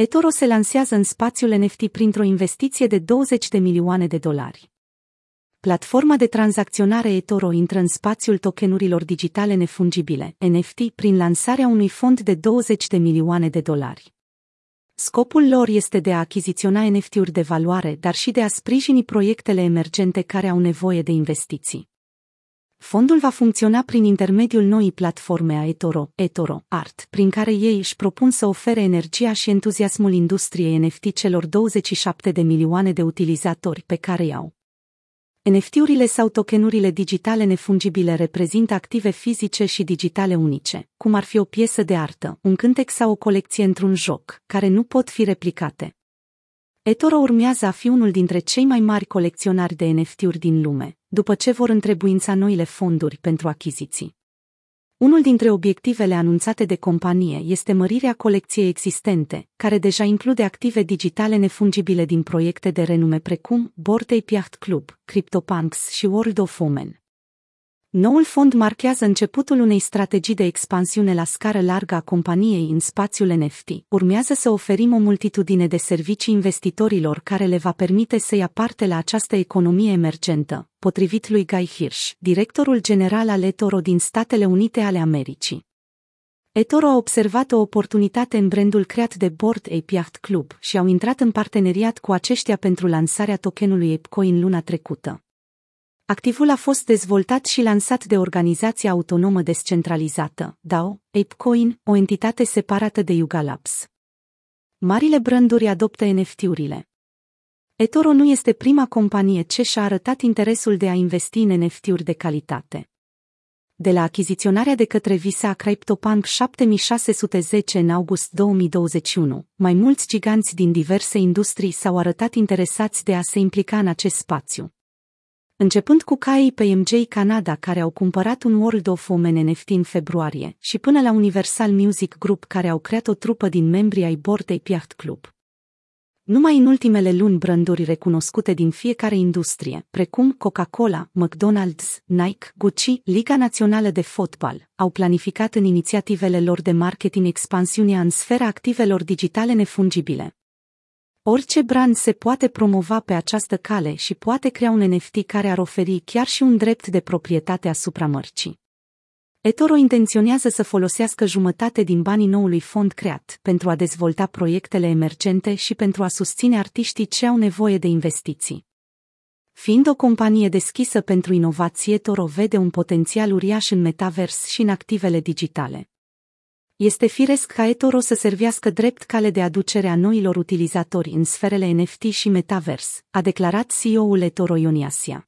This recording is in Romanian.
eToro se lansează în spațiul NFT printr-o investiție de 20 de milioane de dolari. Platforma de tranzacționare eToro intră în spațiul tokenurilor digitale nefungibile, NFT, prin lansarea unui fond de 20 de milioane de dolari. Scopul lor este de a achiziționa NFT-uri de valoare, dar și de a sprijini proiectele emergente care au nevoie de investiții. Fondul va funcționa prin intermediul noii platforme a eToro, eToro Art, prin care ei își propun să ofere energia și entuziasmul industriei NFT celor 27 de milioane de utilizatori pe care i-au. NFT-urile sau tokenurile digitale nefungibile reprezintă active fizice și digitale unice, cum ar fi o piesă de artă, un cântec sau o colecție într-un joc, care nu pot fi replicate. eToro urmează a fi unul dintre cei mai mari colecționari de NFT-uri din lume, după ce vor întrebuința noile fonduri pentru achiziții. Unul dintre obiectivele anunțate de companie este mărirea colecției existente, care deja include active digitale nefungibile din proiecte de renume precum Bored Ape Yacht Club, CryptoPunks și World of Women. Noul fond marchează începutul unei strategii de expansiune la scară largă a companiei în spațiul NFT. Urmează să oferim o multitudine de servicii investitorilor care le va permite să ia parte la această economie emergentă, potrivit lui Guy Hirsch, directorul general al eToro din Statele Unite ale Americii. eToro a observat o oportunitate în brandul creat de Board Ape Yacht Club și au intrat în parteneriat cu aceștia pentru lansarea tokenului ApeCoin luna trecută. Activul a fost dezvoltat și lansat de organizația autonomă descentralizată, DAO, ApeCoin, o entitate separată de Yuga Labs. Marile branduri adoptă NFT-urile. eToro nu este prima companie ce și-a arătat interesul de a investi în NFT-uri de calitate. De la achiziționarea de către Visa CryptoPunk 7610 în august 2021, mai mulți giganți din diverse industrii s-au arătat interesați de a se implica în acest spațiu începând cu caii pe MJ Canada care au cumpărat un World of Women NFT în februarie și până la Universal Music Group care au creat o trupă din membrii ai Bordei Piacht Club. Numai în ultimele luni branduri recunoscute din fiecare industrie, precum Coca-Cola, McDonald's, Nike, Gucci, Liga Națională de Fotbal, au planificat în inițiativele lor de marketing expansiunea în sfera activelor digitale nefungibile. Orice brand se poate promova pe această cale și poate crea un NFT care ar oferi chiar și un drept de proprietate asupra mărcii. eToro intenționează să folosească jumătate din banii noului fond creat pentru a dezvolta proiectele emergente și pentru a susține artiștii ce au nevoie de investiții. Fiind o companie deschisă pentru inovație, eToro vede un potențial uriaș în metavers și în activele digitale este firesc ca eToro să servească drept cale de aducere a noilor utilizatori în sferele NFT și Metavers, a declarat CEO-ul eToro Ioniasia.